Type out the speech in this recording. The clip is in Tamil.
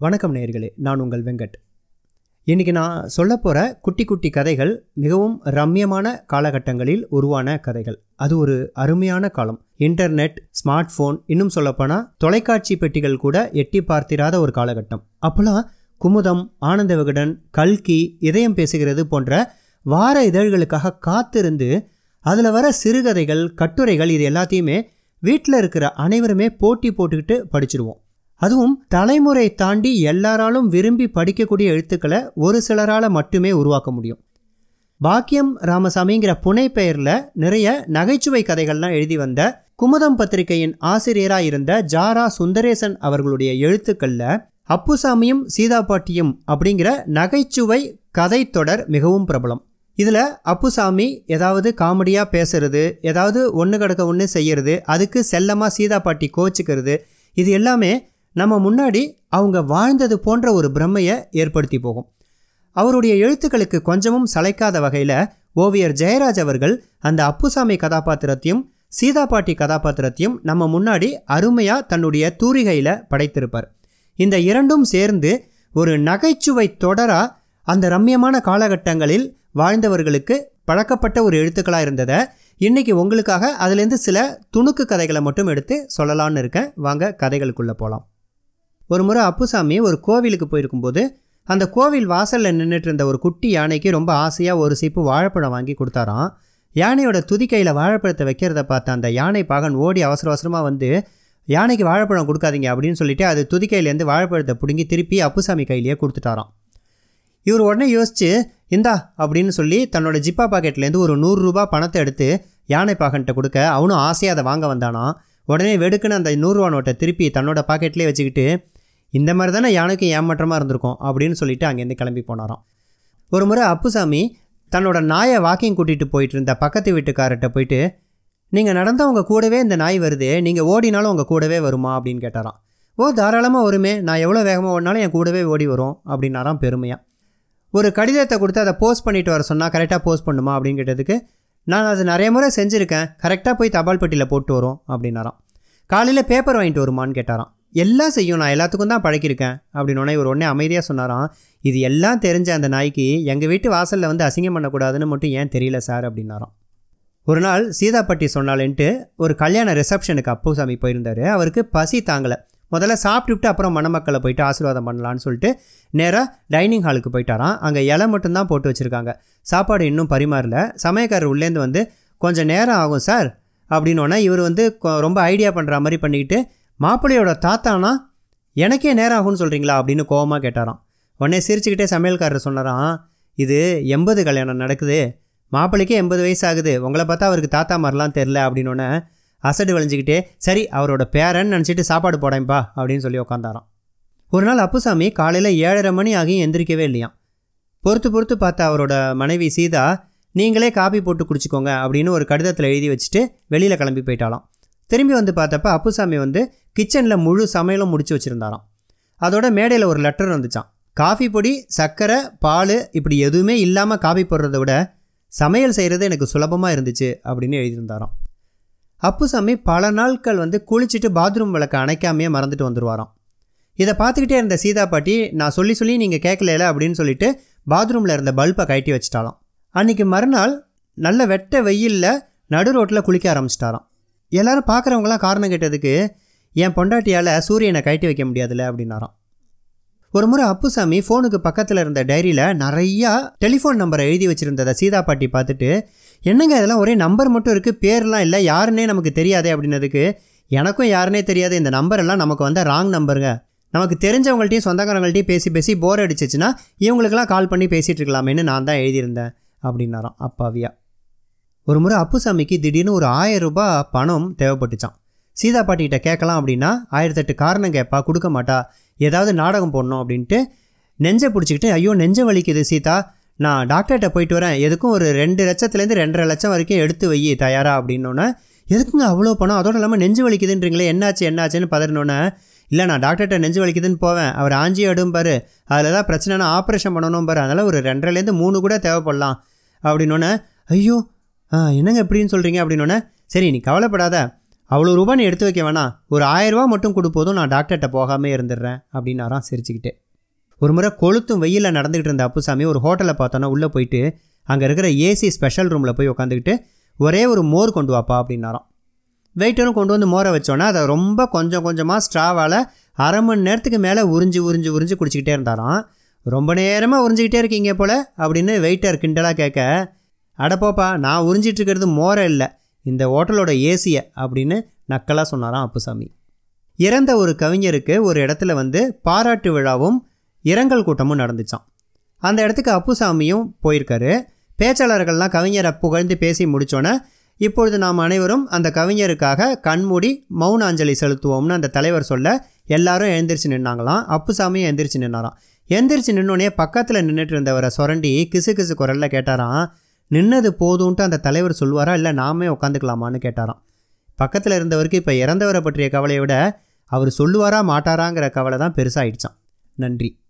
வணக்கம் நேயர்களே நான் உங்கள் வெங்கட். இன்றைக்கி நான் சொல்ல போகிற குட்டி குட்டி கதைகள் மிகவும் ரம்யமான காலகட்டங்களில் உருவான கதைகள். அது ஒரு அருமையான காலம். இன்டர்நெட் ஸ்மார்ட் ஃபோன் இன்னும் சொல்லப்போனால் தொலைக்காட்சி பெட்டிகள் கூட எட்டி பார்த்திராத ஒரு காலகட்டம். அப்போலாம் குமுதம் ஆனந்த விகடன் கல்கி இதயம் பேசுகிறது போன்ற வார இதழ்களுக்காக காத்திருந்து அதில் வர சிறுகதைகள் கட்டுரைகள் இது எல்லாத்தையுமே வீட்டில் இருக்கிற அனைவருமே போட்டி போட்டுக்கிட்டு படிச்சிருவோம். அதுவும் தலைமுறை தாண்டி எல்லாராலும் விரும்பி படிக்கக்கூடிய எழுத்துக்களை ஒரு சிலரால் மட்டுமே உருவாக்க முடியும். பாக்கியம் ராமசாமிங்கிற புனை பெயரில் நிறைய நகைச்சுவை கதைகள்லாம் எழுதி வந்த குமுதம் பத்திரிகையின் ஆசிரியராக இருந்த ஜாரா சுந்தரேசன் அவர்களுடைய எழுத்துக்களில் அப்புசாமியும் சீதாபாட்டியும் அப்படிங்கிற நகைச்சுவை கதை தொடர் மிகவும் பிரபலம். இதில் அப்புசாமி ஏதாவது காமெடியாக பேசுறது ஏதாவது ஒன்று கிடக்க ஒன்று செய்யறது அதுக்கு செல்லமாக சீதாபாட்டி கோச்சிக்கிறது இது எல்லாமே நம்ம முன்னாடி அவங்க வாழ்ந்தது போன்ற ஒரு பிரமையை ஏற்படுத்தி போகும். அவருடைய எழுத்துக்களுக்கு கொஞ்சமும் சளைக்காத வகையில் ஓவியர் ஜெயராஜ் அவர்கள் அந்த அப்புசாமி கதாபாத்திரத்தையும் சீதாபாட்டி கதாபாத்திரத்தையும் நம்ம முன்னாடி அருமையாக தன்னுடைய தூரிகையில் படைத்திருப்பார். இந்த இரண்டும் சேர்ந்து ஒரு நகைச்சுவை தொடராக அந்த ரம்யமான காலகட்டங்களில் வாழ்ந்தவர்களுக்கு பழக்கப்பட்ட ஒரு எழுத்துக்களாக இருந்ததை இன்றைக்கி உங்களுக்காக அதுலேருந்து சில துணுக்கு கதைகளை மட்டும் எடுத்து சொல்லலான்னு இருக்கேன். வாங்க கதைகளுக்குள்ளே போகலாம் ஒரு முறை அப்புசாமி ஒரு கோவிலுக்கு போயிருக்கும்போது அந்த கோவில் வாசலில் நின்றுட்டு இருந்த ஒரு குட்டி யானைக்கு ரொம்ப ஆசையாக ஒரு சீப்பு வாழைப்பழம் வாங்கி கொடுத்தாராம். யானையோட துதிக்கையில் வாழைப்பழத்தை வைக்கிறத பார்த்த அந்த யானை பாகன் ஓடி அவசர அவசரமாக வந்து யானைக்கு வாழைப்பழம் கொடுக்காதீங்க அப்படின்னு சொல்லிட்டு அது துதிக்கையிலேருந்து வாழைப்பழத்தை பிடுங்கி திருப்பி அப்புசாமி கையிலேயே கொடுத்துட்டாராம். இவர் உடனே யோசிச்சு இந்தா அப்படின்னு சொல்லி தன்னோட ஜிப்பா பாக்கெட்லேருந்து ஒரு நூறுரூபா பணத்தை எடுத்து யானை பாகன்கிட்ட கொடுக்க அவனும் ஆசையாக அதை வாங்க வந்தானா உடனே வெடுக்குன்னு அந்த நூறுரூவா நோட்டை திருப்பி தன்னோட பாக்கெட்லேயே வச்சுக்கிட்டு இந்த மாதிரி தானே யானைக்கு ஏமாற்றமாக இருந்திருக்கும் அப்படின்னு சொல்லிட்டு அங்கேருந்து கிளம்பி போனாராம். ஒரு முறை அப்புசாமி தன்னோட நாயை வாக்கிங் கூட்டிகிட்டு போயிட்டு இருந்த பக்கத்து வீட்டுக்காரர்கிட்ட போயிட்டு நீங்கள் நடந்தால் உங்கள் கூடவே இந்த நாய் வருது நீங்கள் ஓடினாலும் உங்கள் கூடவே வருமா? அப்படின்னு கேட்டாராம். ஓ தாராளமாக வருமே நான் எவ்வளோ வேகமாக ஓடினாலும் என் கூடவே ஓடி வரும் அப்படின்னாராம் பெருமையாக ஒரு கடிதத்தை கொடுத்து அதை போஸ்ட் பண்ணிட்டு வர சொன்னால் கரெக்டாக போஸ்ட் பண்ணுமா? அப்படின்னு கேட்டதுக்கு நான் அது நிறைய முறை செஞ்சுருக்கேன் கரெக்டாக போய் தபால் பெட்டியில் போட்டு வரும் அப்படின்னாராம். காலையில் பேப்பர் வாங்கிட்டு வருமான்னு? கேட்டாராம். எல்லாம் செய்யும் நான் எல்லாத்துக்கும் தான் பழக்கியிருக்கேன் அப்படின்னு இவர் உடனே அமைதியாக சொன்னாராம். இது எல்லாம் தெரிஞ்ச அந்த நாய்க்கு எங்கள் வீட்டு வாசலில் வந்து அசிங்கம் பண்ணக்கூடாதுன்னு மட்டும் ஏன் தெரியல சார்? அப்படின்னாராம். ஒரு நாள் சீதாப்பட்டி சொன்னாலேன்ட்டு ஒரு கல்யாண ரிசப்ஷனுக்கு அப்புசாமி போயிருந்தார். அவருக்கு பசி தாங்கலை. முதல்ல சாப்பிட்டுவிட்டு அப்புறம் மணமக்களை போயிட்டு ஆசீர்வாதம் பண்ணலான்னு சொல்லிட்டு நேராக டைனிங் ஹாலுக்கு போயிட்டாராம். அங்கே இலை மட்டும்தான் போட்டு வச்சுருக்காங்க. சாப்பாடு இன்னும் பரிமாறல. சமயக்காரர் உள்ளேருந்து வந்து கொஞ்சம் நேரம் ஆகும் சார் அப்படின்னோடனே இவர் வந்து கொ- ரொம்ப ஐடியா பண்ணுற மாதிரி பண்ணிக்கிட்டு மாப்பிள்ளையோட தாத்தானா? எனக்கே நேரம் ஆகும்னு சொல்கிறீங்களா அப்படின்னு கோபமாக கேட்டாராம். உடனே சிரிச்சுக்கிட்டே சமையல்காரர் சொன்னாராம் இது எண்பது கல்யாணம் நடக்குது. மாப்பிள்ளைக்கே எண்பது வயசு ஆகுது உங்களை பார்த்தா அவருக்கு தாத்தா மாதிரிலாம் தெரில அப்படின்னோடனே அசடு வளைஞ்சிக்கிட்டே சரி அவரோட பேரன் நினச்சிட்டு சாப்பாடு போடேன்ப்பா அப்படின்னு சொல்லி உட்காந்தாராம் ஒரு நாள் அப்புசாமி காலையில் ஏழரை மணி ஆகியும் எந்திரிக்கவே இல்லையாம். பொறுத்து பொறுத்து பார்த்த அவரோட மனைவி சீதா நீங்களே காபி போட்டு குடிச்சிக்கோங்க. அப்படின்னு ஒரு கடிதத்தில் எழுதி வச்சுட்டு வெளியில் கிளம்பி போயிட்டாலாம் திரும்பி வந்து பார்த்தப்ப அப்புசாமி வந்து கிச்சனில் முழு சமையலும் முடிச்சு வச்சுருந்தாராம். அதோட மேடையில் ஒரு லெட்டர் வந்துச்சான் காஃபி பொடி சர்க்கரை பால் இப்படி எதுவுமே இல்லாமல் காஃபி போடுறத விட சமையல் செய்கிறது எனக்கு சுலபமாக இருந்துச்சு அப்படின்னு எழுதியிருந்தாராம். அப்புசாமி பல நாட்கள் வந்து குளிச்சுட்டு பாத்ரூம் விளக்க அணைக்காமையே மறந்துட்டு வந்துடுவாராம் இதை பார்த்துக்கிட்டே இருந்த சீதா பாட்டி நான் சொல்லி சொல்லி நீங்கள் கேட்கலையில அப்படின்னு சொல்லிட்டு பாத்ரூமில் இருந்த பல்பை கழட்டி வச்சிட்டாலாம் அன்றைக்கி மறுநாள் நல்ல வெட்ட வெயிலில் நடு ரோட்டில் குளிக்க ஆரம்பிச்சிட்டாராம். எல்லோரும் பார்க்குறவங்களாம் காரணம் கேட்டதுக்கு என் பொண்டாட்டியால் சூரியனை கழட்டி வைக்க முடியாதுல்ல அப்படின்னாராம். ஒரு முறை அப்புசாமி ஃபோனுக்கு பக்கத்தில் இருந்த டைரியில் நிறையா டெலிஃபோன் நம்பரை எழுதி வச்சுருந்ததை சீதா பாட்டி பார்த்துட்டு என்னங்க இதெல்லாம் ஒரே நம்பர் மட்டும் இருக்குது பேர்லாம் இல்லை யாருன்னே நமக்கு தெரியாதே அப்படின்னதுக்கு எனக்கும் யாருனே தெரியாது இந்த நம்பர் எல்லாம் நமக்கு வந்த ராங் நம்பருங்க. நமக்கு தெரிஞ்சவங்கள்ட்டையும் சொந்தக்காரங்கள்ட்டையும் பேசி பேசி போர் அடிச்சிச்சுன்னா இவங்களுக்கெல்லாம் கால் பண்ணி பேசிகிட்டு இருக்கலாமேன்னு நான் தான் எழுதியிருந்தேன் அப்படின்னாராம் அப்பாவியா. ஒரு முறை அப்புசாமிக்கு திடீர்னு ஒரு ஆயிரம் ரூபாய் பணம் தேவைப்பட்டுச்சான் சீதா பாட்டிகிட்ட கேட்கலாம் அப்படின்னா ஆயிரத்தெட்டு காரணம் கேட்பா கொடுக்க மாட்டா. ஏதாவது நாடகம் போடணும் அப்படின்ட்டு நெஞ்சை பிடிச்சிக்கிட்டு ஐயோ நெஞ்சை வலிக்குது சீதா. நான் டாக்டர்கிட்ட போயிட்டு வரேன். எதுக்கும் ஒரு ரெண்டு லட்சத்துலேருந்து ரெண்டரை லட்சம் வரைக்கும் எடுத்து வை தயாரா? அப்படின்னோன்னே எதுக்குங்க அவ்வளோ பணம்? அதோடு இல்லாமல் நெஞ்சு வலிக்குதுன்றீங்களே. என்னாச்சு என்னாச்சுன்னு பதறினோன்னே இல்லை நான் டாக்டர்கிட்ட நெஞ்சு வலிக்குதுன்னு போவேன். அவர் ஆஞ்சி எடும்பாரு அதில் தான் பிரச்சனைனா ஆப்ரேஷன் பண்ணணும் பாரு. அதனால் ஒரு ரெண்டரைலேருந்து மூணு கூட தேவைப்படலாம். அப்படின்னோன்னே ஐயோ என்னங்க எப்படின்னு சொல்கிறீங்க? அப்படின்னோடனே சரி நீ கவலைப்படாத. அவ்வளோ ரூபான்னு எடுத்து வைக்க வேணாம். ஒரு ஆயரூபா மட்டும் கொடுப்போதும் நான் டாக்டர்கிட்ட போகாமே இருந்துடுறேன் அப்படின்னாராம் சிரிச்சுக்கிட்டு. ஒரு முறை கொளுத்தும் வெயிலில் நடந்துக்கிட்டு இருந்த அப்புசாமி ஒரு ஹோட்டலில் பார்த்தோன்னா உள்ளே போயிட்டு அங்கே இருக்கிற ஏசி ஸ்பெஷல் ரூமில் போய் உட்காந்துக்கிட்டு ஒரே ஒரு மோர் கொண்டு வாப்பா அப்படின்னாராம். வெயிட்டரும் கொண்டு வந்து மோரை வச்சோன்னே அதை ரொம்ப கொஞ்சம் கொஞ்சமாக ஸ்ட்ராவால் அரை மணி நேரத்துக்கு மேலே உறிஞ்சு உறிஞ்சு உறிஞ்சு குடிச்சிக்கிட்டே இருந்தாராம். ரொம்ப நேரமாக உறிஞ்சிக்கிட்டே இருக்கீங்க போல் அப்படின்னு வெயிட்டர் கிண்டலாக கேட்க அடப்போப்பா நான் உறிஞ்சிட்டு இருக்கிறது மோரை இல்லை. இந்த ஹோட்டலோட ஏசியை அப்படின்னு நக்கலாக சொன்னாராம் அப்புசாமி. இறந்த ஒரு கவிஞருக்கு ஒரு இடத்துல வந்து பாராட்டு விழாவும் இரங்கல் கூட்டமும் நடந்துச்சான் அந்த இடத்துக்கு அப்புசாமியும் போயிருக்காரு. பேச்சாளர்கள்லாம் கவிஞரை புகழ்ந்து பேசி முடித்தோன்னே இப்பொழுது நாம் அனைவரும் அந்த கவிஞருக்காக கண்மூடி மௌன அஞ்சலி செலுத்துவோம்னு அந்த தலைவர் சொல்ல எல்லாரும் எழுந்திரிச்சு நின்னாங்களாம். அப்புசாமியும் எந்திரிச்சு நின்னாராம். எந்திரிச்சு நின்னோடனே பக்கத்தில் நின்றுட்டு இருந்தவரை சுரண்டி கிசு கிசு குரலில் கேட்டாராம் நின்னது போதும்ன்ட்டு அந்த தலைவர் சொல்லுவாரா? இல்லை நாமே உட்காந்துக்கலாமான்னு கேட்டாராம். பக்கத்தில் இருந்தவருக்கு இப்போ இறந்தவரை பற்றிய கவலையை விட அவர் சொல்லுவாரா மாட்டாராங்கிற கவலை தான் பெருசாகிடுச்சான் நன்றி.